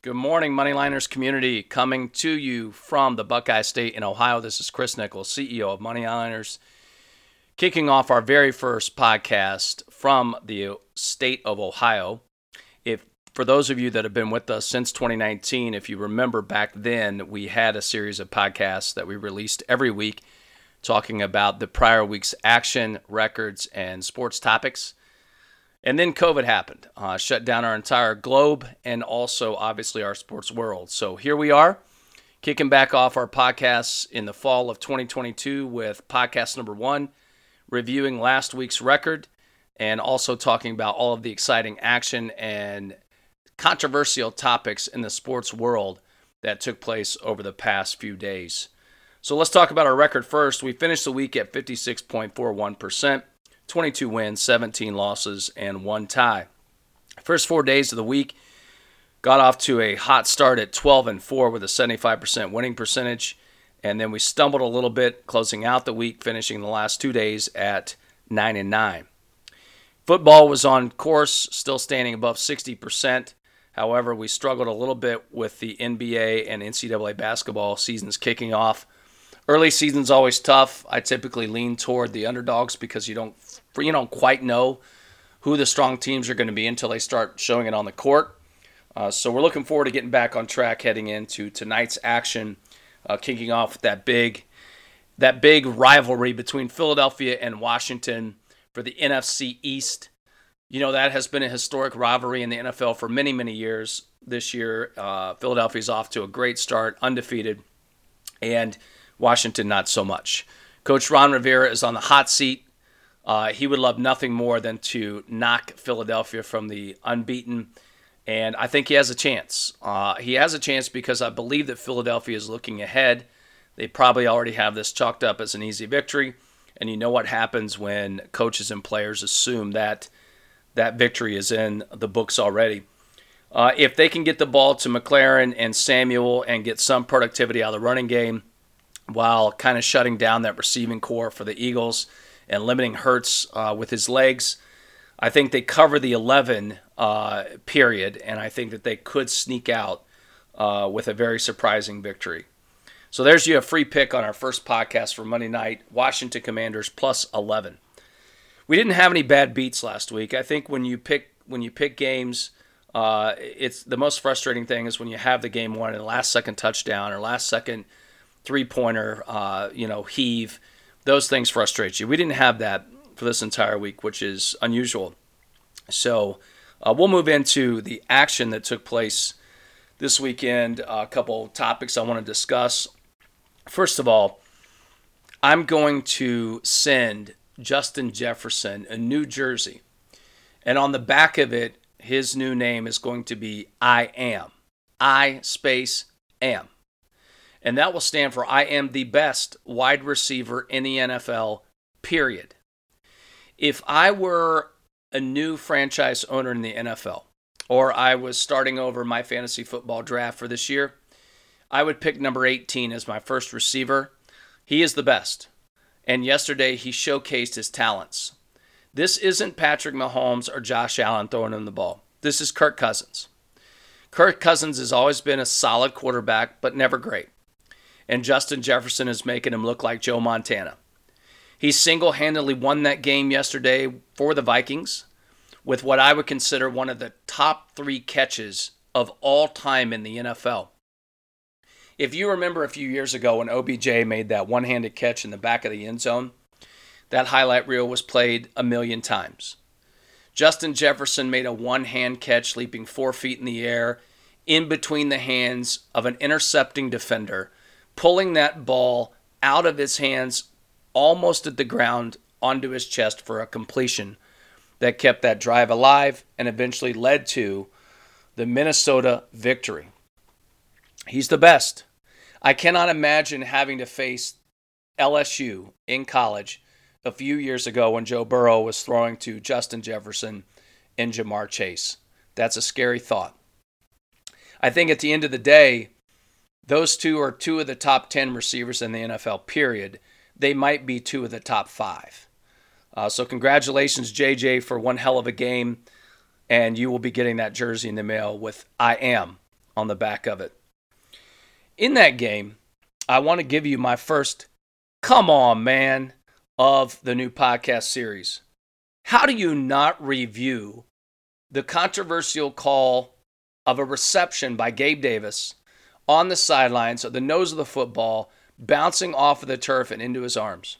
Good morning, Moneyliners community. Coming to you from the Buckeye State in Ohio. This is Chris Nichols, CEO of Moneyliners, kicking off our very first podcast from the state of Ohio. If for those of you that have been with us since 2019, if you remember back then, we had a series of podcasts that we released every week talking about the prior week's action, records, and sports topics. And then COVID happened, uh, shut down our entire globe and also, obviously, our sports world. So here we are, kicking back off our podcasts in the fall of 2022 with podcast number one, reviewing last week's record and also talking about all of the exciting action and controversial topics in the sports world that took place over the past few days. So let's talk about our record first. We finished the week at 56.41%. 22 wins, 17 losses, and one tie. First four days of the week got off to a hot start at 12 and 4 with a 75% winning percentage, and then we stumbled a little bit closing out the week, finishing the last two days at 9 and 9. Football was on course, still standing above 60%. However, we struggled a little bit with the NBA and NCAA basketball seasons kicking off. Early season's always tough. I typically lean toward the underdogs because you don't you don't quite know who the strong teams are going to be until they start showing it on the court. Uh, so we're looking forward to getting back on track heading into tonight's action, uh, kicking off with that big that big rivalry between Philadelphia and Washington for the NFC East. You know that has been a historic rivalry in the NFL for many many years. This year, uh, Philadelphia's off to a great start, undefeated, and Washington, not so much. Coach Ron Rivera is on the hot seat. Uh, he would love nothing more than to knock Philadelphia from the unbeaten. And I think he has a chance. Uh, he has a chance because I believe that Philadelphia is looking ahead. They probably already have this chalked up as an easy victory. And you know what happens when coaches and players assume that that victory is in the books already. Uh, if they can get the ball to McLaurin and Samuel and get some productivity out of the running game, while kind of shutting down that receiving corps for the Eagles and limiting Hurts uh, with his legs. I think they cover the 11 uh, period, and I think that they could sneak out uh, with a very surprising victory. So there's you a free pick on our first podcast for Monday night Washington Commanders plus 11. We didn't have any bad beats last week. I think when you pick when you pick games, uh, it's the most frustrating thing is when you have the game won the last second touchdown or last second three pointer, uh, you know, heave. Those things frustrate you. We didn't have that for this entire week, which is unusual. So uh, we'll move into the action that took place this weekend. A couple topics I want to discuss. First of all, I'm going to send Justin Jefferson a new jersey. And on the back of it, his new name is going to be I am. I space am and that will stand for I am the best wide receiver in the NFL, period. If I were a new franchise owner in the NFL, or I was starting over my fantasy football draft for this year, I would pick number 18 as my first receiver. He is the best. And yesterday he showcased his talents. This isn't Patrick Mahomes or Josh Allen throwing him the ball. This is Kirk Cousins. Kirk Cousins has always been a solid quarterback, but never great and Justin Jefferson is making him look like Joe Montana. He single handedly won that game yesterday for the Vikings with what I would consider one of the top three catches of all time in the NFL. If you remember a few years ago when OBJ made that one handed catch in the back of the end zone, that highlight reel was played a million times. Justin Jefferson made a one hand catch leaping four feet in the air in between the hands of an intercepting defender pulling that ball out of his hands almost at the ground onto his chest for a completion that kept that drive alive and eventually led to the Minnesota victory. He's the best. I cannot imagine having to face LSU in college a few years ago when Joe Burrow was throwing to Justin Jefferson and Ja'Marr Chase. That's a scary thought. I think at the end of the day, those two are two of the top 10 receivers in the NFL, period. They might be two of the top five. Uh, so, congratulations, JJ, for one hell of a game. And you will be getting that jersey in the mail with I am on the back of it. In that game, I want to give you my first come on, man, of the new podcast series. How do you not review the controversial call of a reception by Gabe Davis on the sidelines of the nose of the football, bouncing off of the turf and into his arms?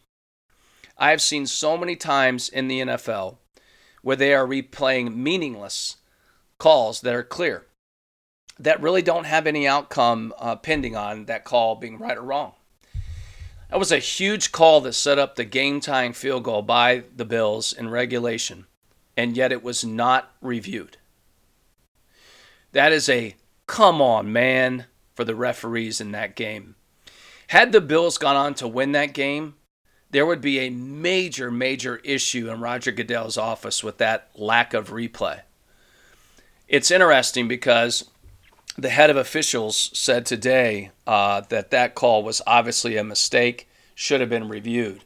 I have seen so many times in the NFL where they are replaying meaningless calls that are clear, that really don't have any outcome uh, pending on that call being right or wrong. That was a huge call that set up the game tying field goal by the Bills in regulation, and yet it was not reviewed. That is a come on, man, for the referees in that game. Had the Bills gone on to win that game, there would be a major, major issue in Roger Goodell's office with that lack of replay. It's interesting because the head of officials said today uh, that that call was obviously a mistake, should have been reviewed.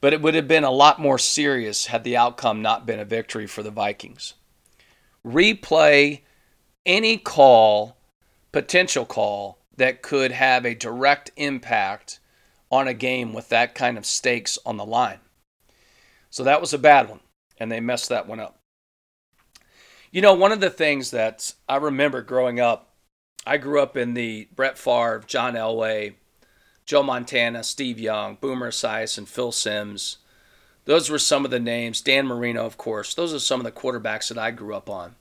But it would have been a lot more serious had the outcome not been a victory for the Vikings. Replay any call, potential call, that could have a direct impact on a game with that kind of stakes on the line. So that was a bad one, and they messed that one up. You know, one of the things that I remember growing up, I grew up in the Brett Favre, John Elway, Joe Montana, Steve Young, Boomer Esiason, and Phil Simms. Those were some of the names. Dan Marino, of course. Those are some of the quarterbacks that I grew up on.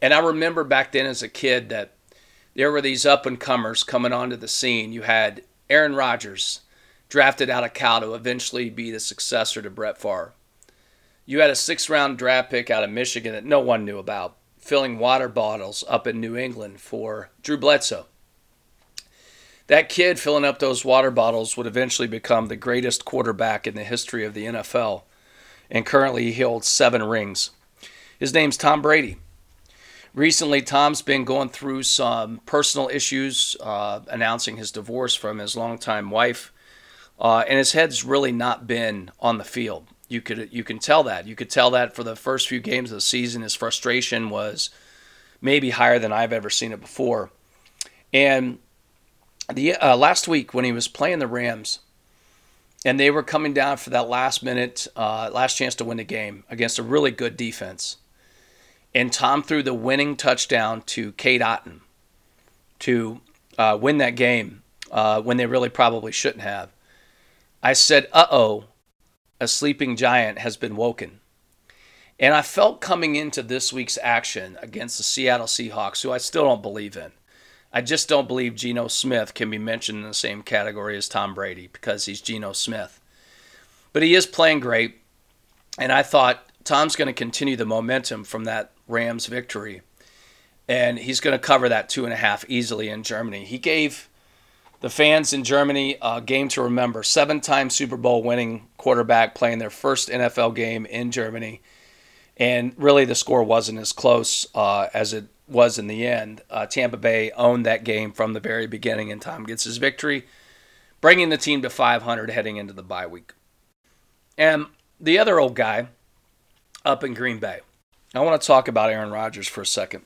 And I remember back then as a kid that there were these up and comers coming onto the scene. You had Aaron Rodgers, drafted out of Cal to eventually be the successor to Brett Favre. You had a six round draft pick out of Michigan that no one knew about, filling water bottles up in New England for Drew Bledsoe. That kid filling up those water bottles would eventually become the greatest quarterback in the history of the NFL, and currently he holds seven rings. His name's Tom Brady. Recently, Tom's been going through some personal issues, uh, announcing his divorce from his longtime wife, uh, and his head's really not been on the field. You could you can tell that. You could tell that for the first few games of the season, his frustration was maybe higher than I've ever seen it before. And the uh, last week when he was playing the Rams, and they were coming down for that last minute, uh, last chance to win the game against a really good defense and Tom threw the winning touchdown to Cade Otton to uh, win that game uh, when they really probably shouldn't have. I said, uh oh, a sleeping giant has been woken. And I felt coming into this week's action against the Seattle Seahawks, who I still don't believe in. I just don't believe Geno Smith can be mentioned in the same category as Tom Brady because he's Geno Smith. But he is playing great. And I thought Tom's going to continue the momentum from that Rams victory. And he's going to cover that two and a half easily in Germany. He gave the fans in Germany a game to remember. Seven time Super Bowl winning quarterback playing their first NFL game in Germany. And really, the score wasn't as close uh, as it was in the end. Uh, Tampa Bay owned that game from the very beginning, and Tom gets his victory, bringing the team to 500 heading into the bye week. And the other old guy up in Green Bay, I want to talk about Aaron Rodgers for a second.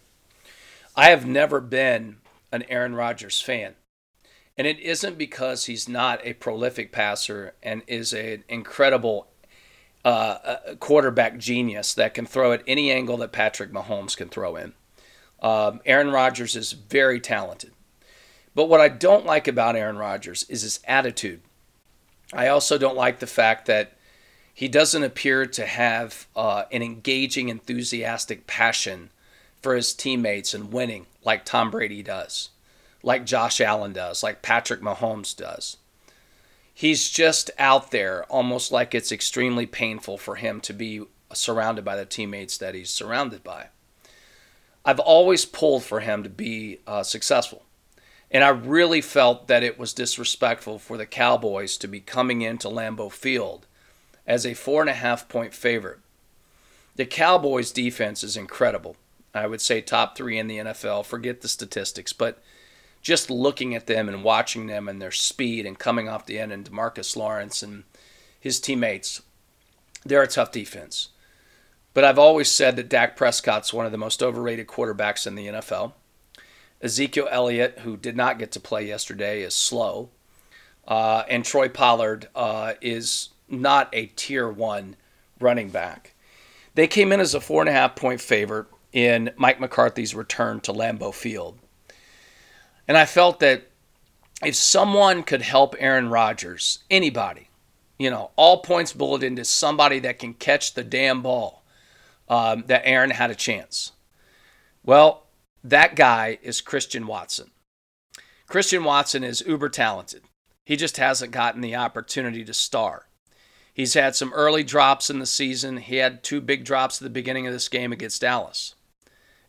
I have never been an Aaron Rodgers fan. And it isn't because he's not a prolific passer and is an incredible uh, quarterback genius that can throw at any angle that Patrick Mahomes can throw in. Um, Aaron Rodgers is very talented. But what I don't like about Aaron Rodgers is his attitude. I also don't like the fact that he doesn't appear to have uh, an engaging, enthusiastic passion for his teammates and winning like Tom Brady does, like Josh Allen does, like Patrick Mahomes does. He's just out there almost like it's extremely painful for him to be surrounded by the teammates that he's surrounded by. I've always pulled for him to be uh, successful. And I really felt that it was disrespectful for the Cowboys to be coming into Lambeau Field as a four and a half point favorite. The Cowboys' defense is incredible. I would say top three in the NFL. Forget the statistics, but just looking at them and watching them and their speed and coming off the end and Demarcus Lawrence and his teammates, they're a tough defense. But I've always said that Dak Prescott's one of the most overrated quarterbacks in the NFL. Ezekiel Elliott, who did not get to play yesterday, is slow. Uh, and Troy Pollard uh, is not a tier one running back. They came in as a four and a half point favorite in Mike McCarthy's return to Lambeau Field. And I felt that if someone could help Aaron Rodgers, anybody, you know, all points bulleted to somebody that can catch the damn ball, um, that Aaron had a chance. Well, that guy is Christian Watson. Christian Watson is uber talented. He just hasn't gotten the opportunity to star. He's had some early drops in the season. He had two big drops at the beginning of this game against Dallas.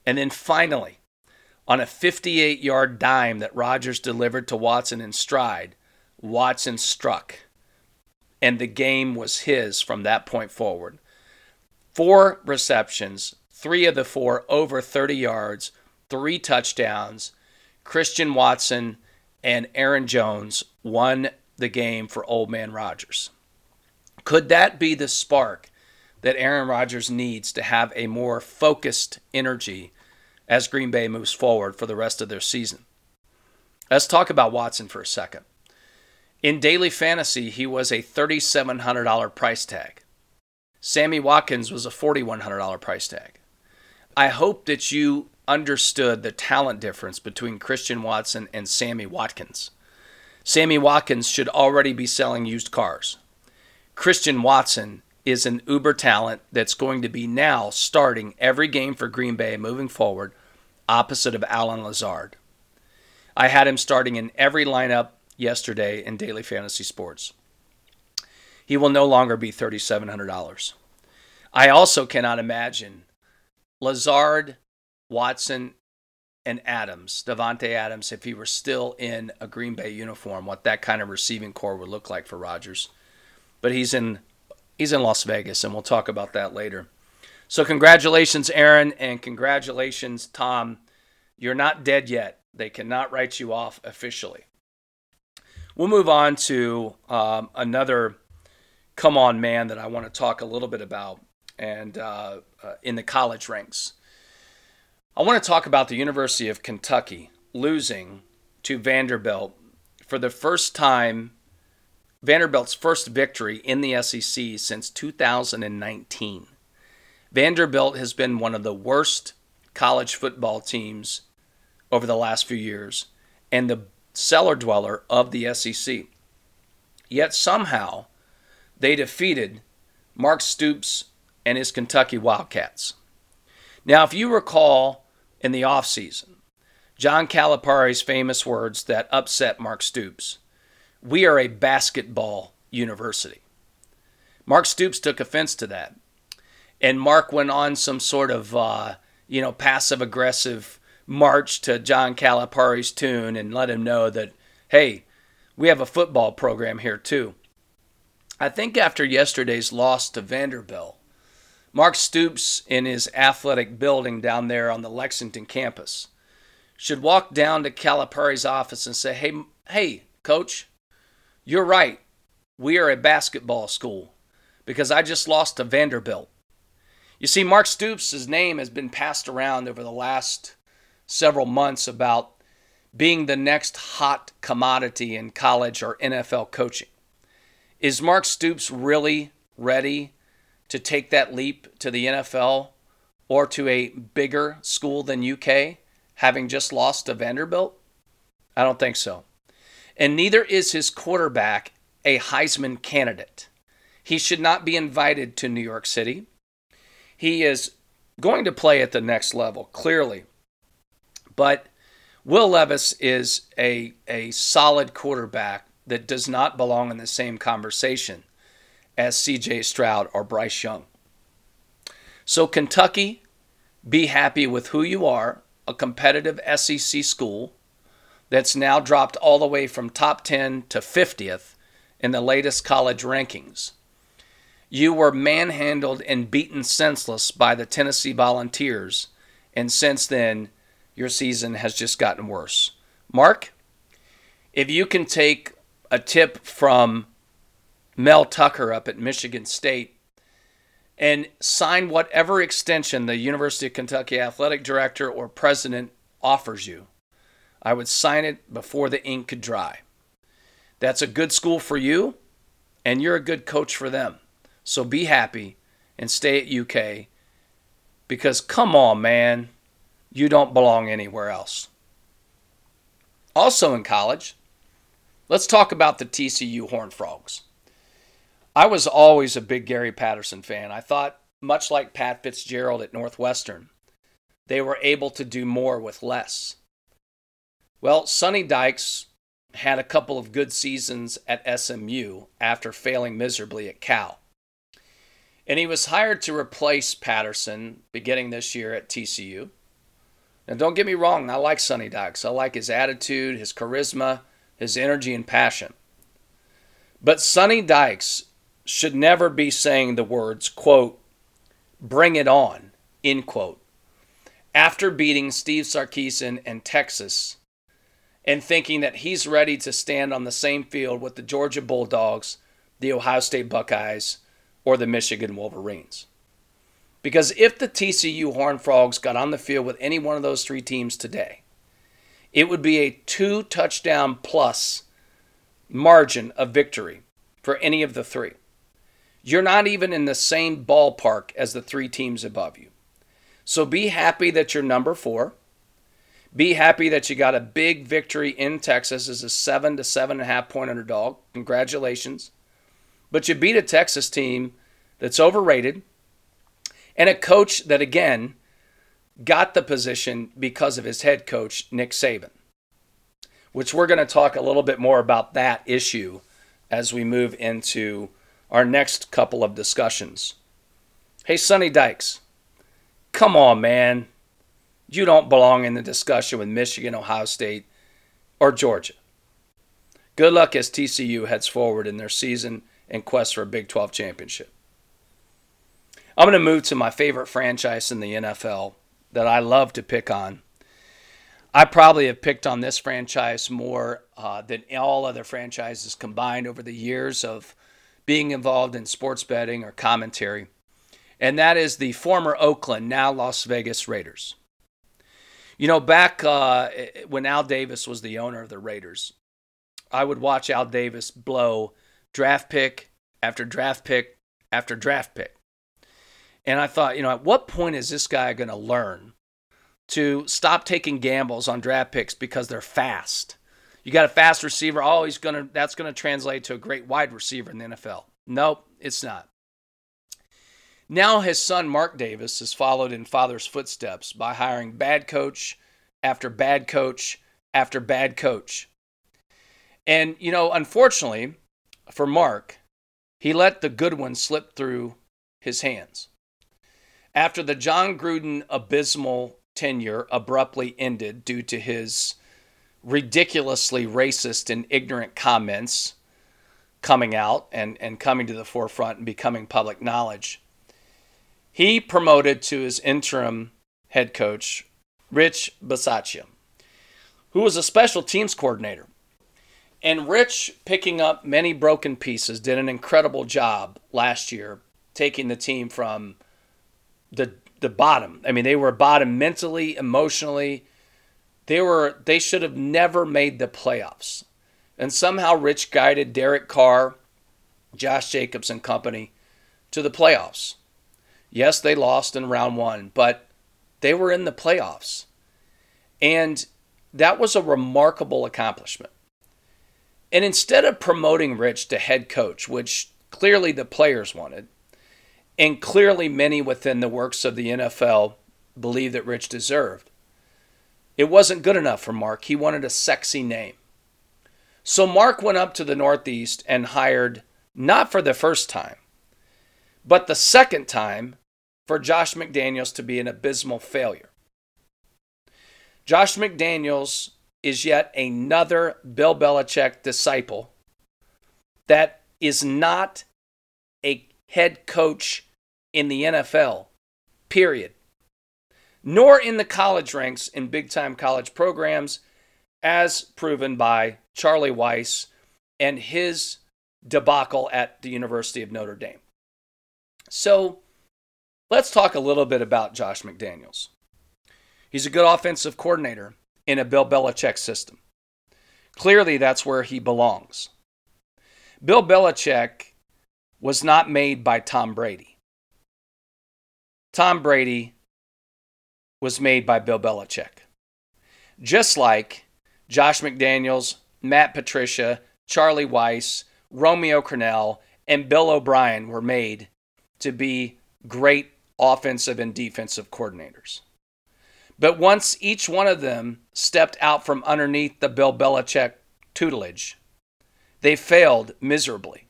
And then finally, on a 58 yard dime that Rodgers delivered to Watson in stride, Watson struck. And the game was his from that point forward. Four receptions, three of the four over 30 yards, three touchdowns. Christian Watson and Aaron Jones won the game for Old Man Rodgers. Could that be the spark that Aaron Rodgers needs to have a more focused energy as Green Bay moves forward for the rest of their season? Let's talk about Watson for a second. In daily fantasy, he was a $3,700 price tag. Sammy Watkins was a $4,100 price tag. I hope that you understood the talent difference between Christian Watson and Sammy Watkins. Sammy Watkins should already be selling used cars. Christian Watson is an uber talent that's going to be now starting every game for Green Bay moving forward, opposite of Allen Lazard. I had him starting in every lineup yesterday in daily fantasy sports. He will no longer be $3,700. I also cannot imagine Lazard, Watson, and Adams, Davante Adams, if he were still in a Green Bay uniform, what that kind of receiving corps would look like for Rodgers. But he's in he's in Las Vegas, and we'll talk about that later. So congratulations, Aaron, and congratulations, Tom. You're not dead yet. They cannot write you off officially. We'll move on to um, another come on man that I want to talk a little bit about, and uh, uh, in the college ranks. I want to talk about the University of Kentucky losing to Vanderbilt for the first time, Vanderbilt's first victory in the SEC since 2019. Vanderbilt has been one of the worst college football teams over the last few years and the cellar dweller of the SEC. Yet somehow they defeated Mark Stoops and his Kentucky Wildcats. Now, if you recall in the offseason. John Calipari's famous words that upset Mark Stoops. We are a basketball university. Mark Stoops took offense to that. And Mark went on some sort of, uh, you know, passive aggressive march to John Calipari's tune and let him know that, hey, we have a football program here too. I think after yesterday's loss to Vanderbilt, Mark Stoops in his athletic building down there on the Lexington campus should walk down to Calipari's office and say, "Hey, hey, coach, you're right. We are a basketball school because I just lost to Vanderbilt." You see, Mark Stoops' name has been passed around over the last several months about being the next hot commodity in college or NFL coaching. Is Mark Stoops really ready to take that leap to the NFL or to a bigger school than UK, having just lost to Vanderbilt? I don't think so. And neither is his quarterback a Heisman candidate. He should not be invited to New York City. He is going to play at the next level, clearly. But Will Levis is a, a solid quarterback that does not belong in the same conversation as CJ Stroud or Bryce Young. So, Kentucky, be happy with who you are, a competitive SEC school that's now dropped all the way from top 10 to 50th in the latest college rankings. You were manhandled and beaten senseless by the Tennessee Volunteers, and since then, your season has just gotten worse. Mark, if you can take a tip from Mel Tucker up at Michigan State and sign whatever extension the University of Kentucky athletic director or president offers you. I would sign it before the ink could dry. That's a good school for you, and you're a good coach for them. So be happy and stay at UK because come on, man, you don't belong anywhere else. Also in college, let's talk about the TCU Horned Frogs. I was always a big Gary Patterson fan. I thought, much like Pat Fitzgerald at Northwestern, they were able to do more with less. Well, Sonny Dykes had a couple of good seasons at SMU after failing miserably at Cal. And he was hired to replace Patterson beginning this year at TCU. Now, don't get me wrong, I like Sonny Dykes. I like his attitude, his charisma, his energy, and passion. But Sonny Dykes should never be saying the words, quote, bring it on, end quote, after beating Steve Sarkisian and Texas and thinking that he's ready to stand on the same field with the Georgia Bulldogs, the Ohio State Buckeyes, or the Michigan Wolverines. Because if the TCU Horned Frogs got on the field with any one of those three teams today, it would be a two touchdown plus margin of victory for any of the three. You're not even in the same ballpark as the three teams above you. So be happy that you're number four. Be happy that you got a big victory in Texas as a seven to seven and a half point underdog. Congratulations. But you beat a Texas team that's overrated and a coach that, again, got the position because of his head coach, Nick Saban, which we're going to talk a little bit more about that issue as we move into our next couple of discussions. Hey, Sonny Dykes, come on, man. You don't belong in the discussion with Michigan, Ohio State, or Georgia. Good luck as TCU heads forward in their season and quest for a Big 12 championship. I'm going to move to my favorite franchise in the NFL that I love to pick on. I probably have picked on this franchise more uh, than all other franchises combined over the years of being involved in sports betting or commentary, and that is the former Oakland, now Las Vegas Raiders. You know, back uh, when Al Davis was the owner of the Raiders, I would watch Al Davis blow draft pick after draft pick after draft pick. And I thought, you know, at what point is this guy going to learn to stop taking gambles on draft picks because they're fast? You got a fast receiver, oh, he's going to that's going to translate to a great wide receiver in the NFL. Nope, it's not. Now his son Mark Davis has followed in father's footsteps by hiring bad coach after bad coach after bad coach. And you know, unfortunately, for Mark, he let the good one slip through his hands. After the Jon Gruden abysmal tenure abruptly ended due to his ridiculously racist and ignorant comments coming out and, and coming to the forefront and becoming public knowledge, he promoted to his interim head coach, Rich Bisaccia, who was a special teams coordinator. And Rich, picking up many broken pieces, did an incredible job last year, taking the team from the the bottom. I mean, they were bottom mentally, emotionally. They were they should have never made the playoffs. And somehow Rich guided Derek Carr, Josh Jacobs and company to the playoffs. Yes, they lost in round 1, but they were in the playoffs. And that was a remarkable accomplishment. And instead of promoting Rich to head coach, which clearly the players wanted, and clearly many within the works of the NFL believe that Rich deserved, it wasn't good enough for Mark. He wanted a sexy name. So Mark went up to the Northeast and hired, not for the first time, but the second time for Josh McDaniels to be an abysmal failure. Josh McDaniels is yet another Bill Belichick disciple that is not a head coach in the NFL, period. Nor in the college ranks in big time college programs, as proven by Charlie Weis and his debacle at the University of Notre Dame. So let's talk a little bit about Josh McDaniels. He's a good offensive coordinator in a Bill Belichick system. Clearly, that's where he belongs. Bill Belichick was not made by Tom Brady. Tom Brady was made by Bill Belichick. Just like Josh McDaniels, Matt Patricia, Charlie Weis, Romeo Crennel, and Bill O'Brien were made to be great offensive and defensive coordinators. But once each one of them stepped out from underneath the Bill Belichick tutelage, they failed miserably.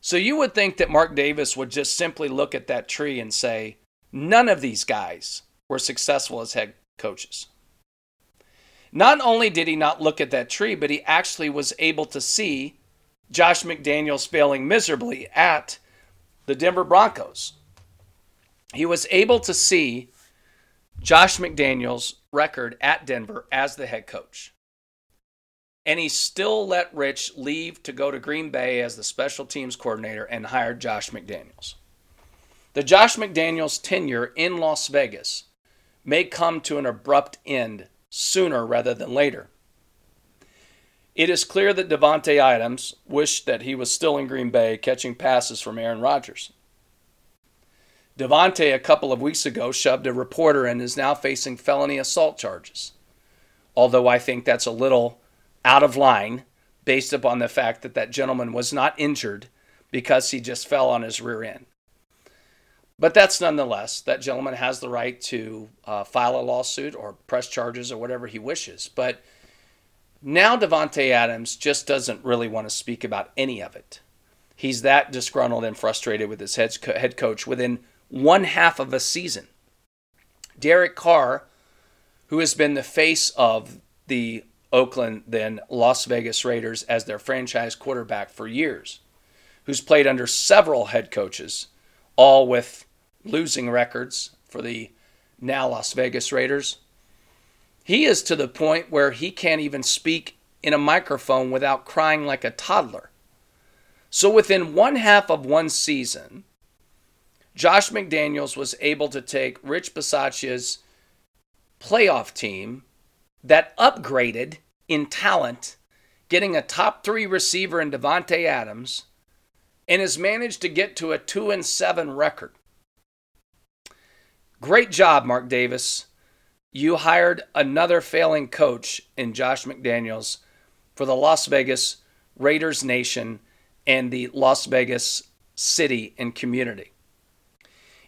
So you would think that Mark Davis would just simply look at that tree and say, none of these guys were successful as head coaches. Not only did he not look at that tree, but he actually was able to see Josh McDaniels failing miserably at the Denver Broncos. He was able to see Josh McDaniels' record at Denver as the head coach. And he still let Rich leave to go to Green Bay as the special teams coordinator and hired Josh McDaniels. The Josh McDaniels tenure in Las Vegas may come to an abrupt end sooner rather than later. It is clear that Davante Adams wished that he was still in Green Bay catching passes from Aaron Rodgers. Davante, a couple of weeks ago, shoved a reporter and is now facing felony assault charges. Although I think that's a little out of line based upon the fact that that gentleman was not injured because he just fell on his rear end. But that's nonetheless, that gentleman has the right to uh, file a lawsuit or press charges or whatever he wishes. But now Davante Adams just doesn't really want to speak about any of it. He's that disgruntled and frustrated with his head coach within one half of a season. Derek Carr, who has been the face of the Oakland, then Las Vegas Raiders as their franchise quarterback for years, who's played under several head coaches, all with losing records for the now Las Vegas Raiders. He is to the point where he can't even speak in a microphone without crying like a toddler. So within one half of one season, Josh McDaniels was able to take Rich Bisaccia's playoff team that upgraded in talent, getting a top three receiver in Davante Adams, and has managed to get to a two and seven record. Great job, Mark Davis. You hired another failing coach in Josh McDaniels for the Las Vegas Raiders Nation and the Las Vegas city and community.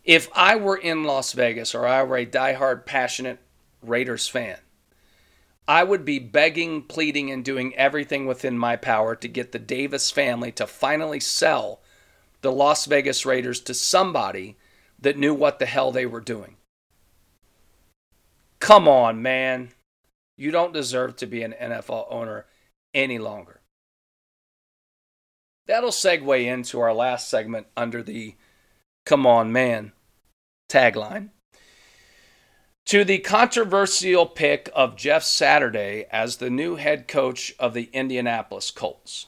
If I were in Las Vegas or I were a diehard, passionate Raiders fan, I would be begging, pleading, and doing everything within my power to get the Davis family to finally sell the Las Vegas Raiders to somebody that knew what the hell they were doing. Come on, man. You don't deserve to be an NFL owner any longer. That'll segue into our last segment under the Come On Man tagline. To the controversial pick of Jeff Saturday as the new head coach of the Indianapolis Colts.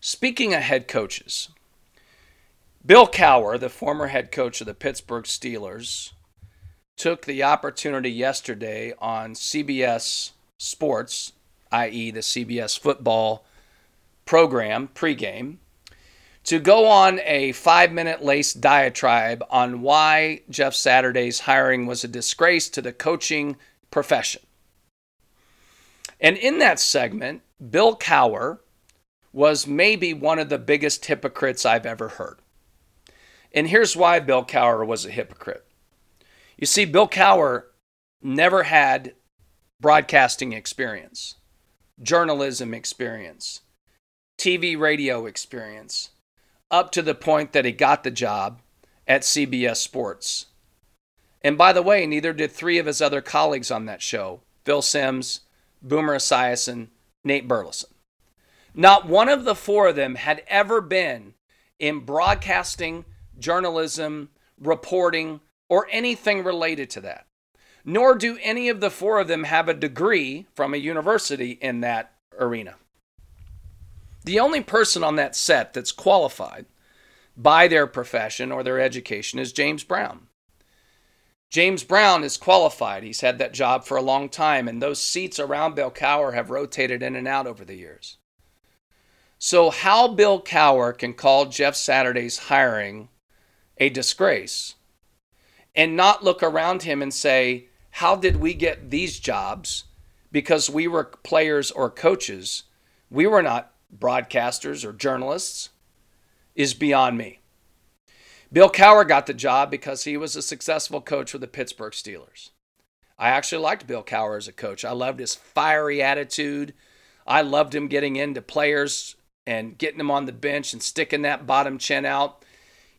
Speaking of head coaches, Bill Cowher, the former head coach of the Pittsburgh Steelers, took the opportunity yesterday on CBS Sports, i.e., the CBS football program pregame, to go on a five minute lace diatribe on why Jeff Saturday's hiring was a disgrace to the coaching profession. And in that segment, Bill Cowher was maybe one of the biggest hypocrites I've ever heard. And here's why Bill Cowher was a hypocrite. You see, Bill Cowher never had broadcasting experience, journalism experience, TV radio experience, up to the point that he got the job at CBS Sports. And by the way, neither did three of his other colleagues on that show Phil Simms, Boomer Esiason, Nate Burleson. Not one of the four of them had ever been in broadcasting journalism, reporting, or anything related to that. Nor do any of the four of them have a degree from a university in that arena. The only person on that set that's qualified by their profession or their education is James Brown. James Brown is qualified. He's had that job for a long time, and those seats around Bill Cowher have rotated in and out over the years. So, how Bill Cowher can call Jeff Saturday's hiring a disgrace and not look around him and say, How did we get these jobs? Because we were players or coaches. We were not broadcasters or journalists, is beyond me. Bill Cowher got the job because he was a successful coach for the Pittsburgh Steelers. I actually liked Bill Cowher as a coach. I loved his fiery attitude. I loved him getting into players and getting them on the bench and sticking that bottom chin out.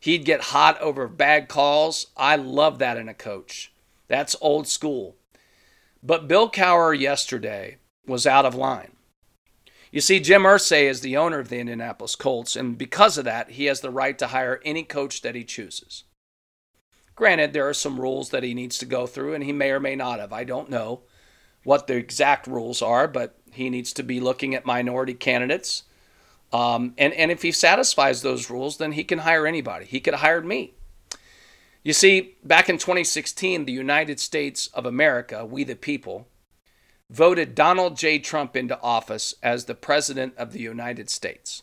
He'd get hot over bad calls. I love that in a coach. That's old school. But Bill Cowher yesterday was out of line. You see, Jim Irsay is the owner of the Indianapolis Colts, and because of that, he has the right to hire any coach that he chooses. Granted, there are some rules that he needs to go through, and he may or may not have. I don't know what the exact rules are, but he needs to be looking at minority candidates. Um, and, and if he satisfies those rules, then he can hire anybody. He could have hired me. You see, back in 2016, the United States of America, we the people, voted Donald J. Trump into office as the President of the United States.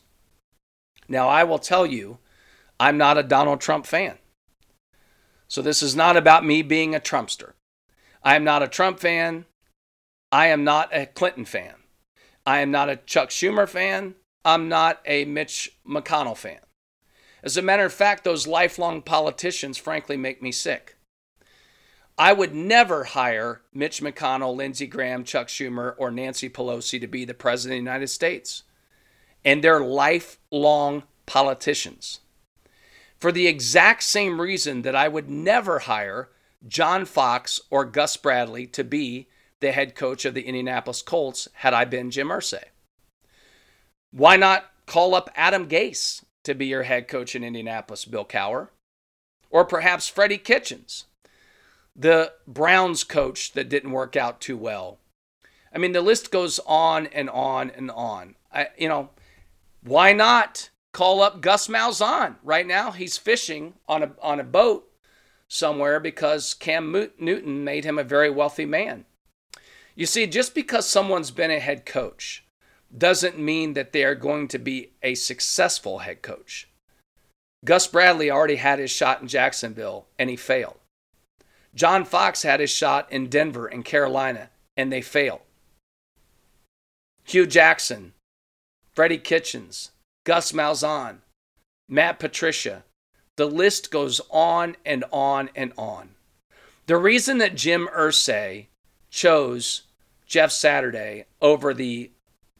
Now, I will tell you, I'm not a Donald Trump fan. So this is not about me being a Trumpster. I am not a Trump fan. I am not a Clinton fan. I am not a Chuck Schumer fan. I'm not a Mitch McConnell fan. As a matter of fact, those lifelong politicians frankly make me sick. I would never hire Mitch McConnell, Lindsey Graham, Chuck Schumer, or Nancy Pelosi to be the president of the United States. And they're lifelong politicians. For the exact same reason that I would never hire John Fox or Gus Bradley to be the head coach of the Indianapolis Colts had I been Jim Irsay. Why not call up Adam Gase to be your head coach in Indianapolis, Bill Cowher? Or perhaps Freddie Kitchens? The Browns coach that didn't work out too well. I mean, the list goes on and on and on. I, you know, why not call up Gus Malzahn right now? He's fishing on a on a boat somewhere because Cam Newton made him a very wealthy man. You see, just because someone's been a head coach doesn't mean that they are going to be a successful head coach. Gus Bradley already had his shot in Jacksonville and he failed. John Fox had his shot in Denver and Carolina, and they failed. Hue Jackson, Freddie Kitchens, Gus Malzahn, Matt Patricia. The list goes on and on and on. The reason that Jim Irsay chose Jeff Saturday over the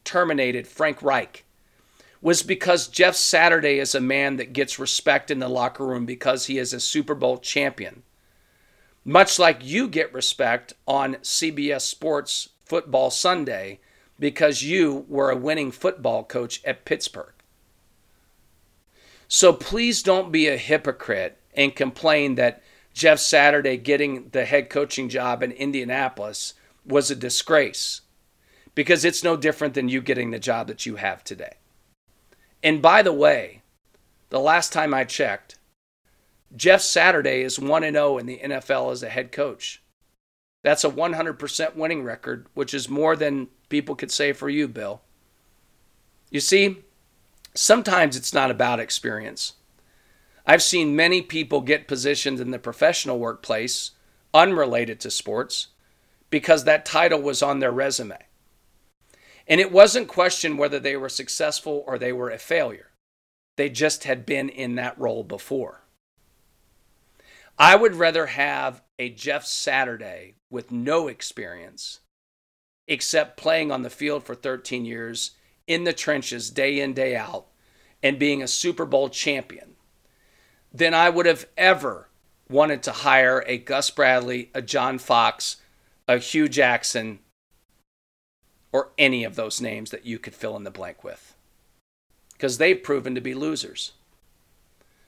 terminated Frank Reich was because Jeff Saturday is a man that gets respect in the locker room because he is a Super Bowl champion much like you get respect on CBS Sports Football Sunday because you were a winning football coach at Pittsburgh. So please don't be a hypocrite and complain that Jeff Saturday getting the head coaching job in Indianapolis was a disgrace because it's no different than you getting the job that you have today. And by the way, the last time I checked, Jeff Saturday is 1 0 in the NFL as a head coach. That's a 100% winning record, which is more than people could say for you, Bill. You see, sometimes it's not about experience. I've seen many people get positions in the professional workplace unrelated to sports because that title was on their resume. And it wasn't questioned whether they were successful or they were a failure. They just had been in that role before. I would rather have a Jeff Saturday with no experience except playing on the field for 13 years in the trenches day in, day out, and being a Super Bowl champion than I would have ever wanted to hire a Gus Bradley, a John Fox, a Hue Jackson, or any of those names that you could fill in the blank with. Because they've proven to be losers.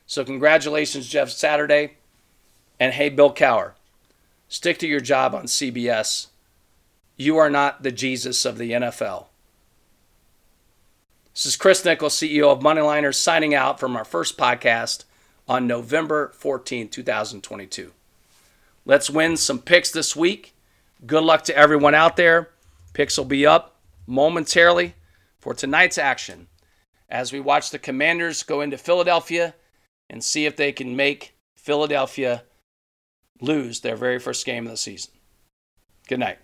So, congratulations, Jeff Saturday. And hey, Bill Cowher, stick to your job on CBS. You are not the Jesus of the NFL. This is Chris Nichols, CEO of Moneyliners, signing out from our first podcast on November 14, 2022. Let's win some picks this week. Good luck to everyone out there. Picks will be up momentarily for tonight's action as we watch the Commanders go into Philadelphia and see if they can make Philadelphia lose their very first game of the season. Good night.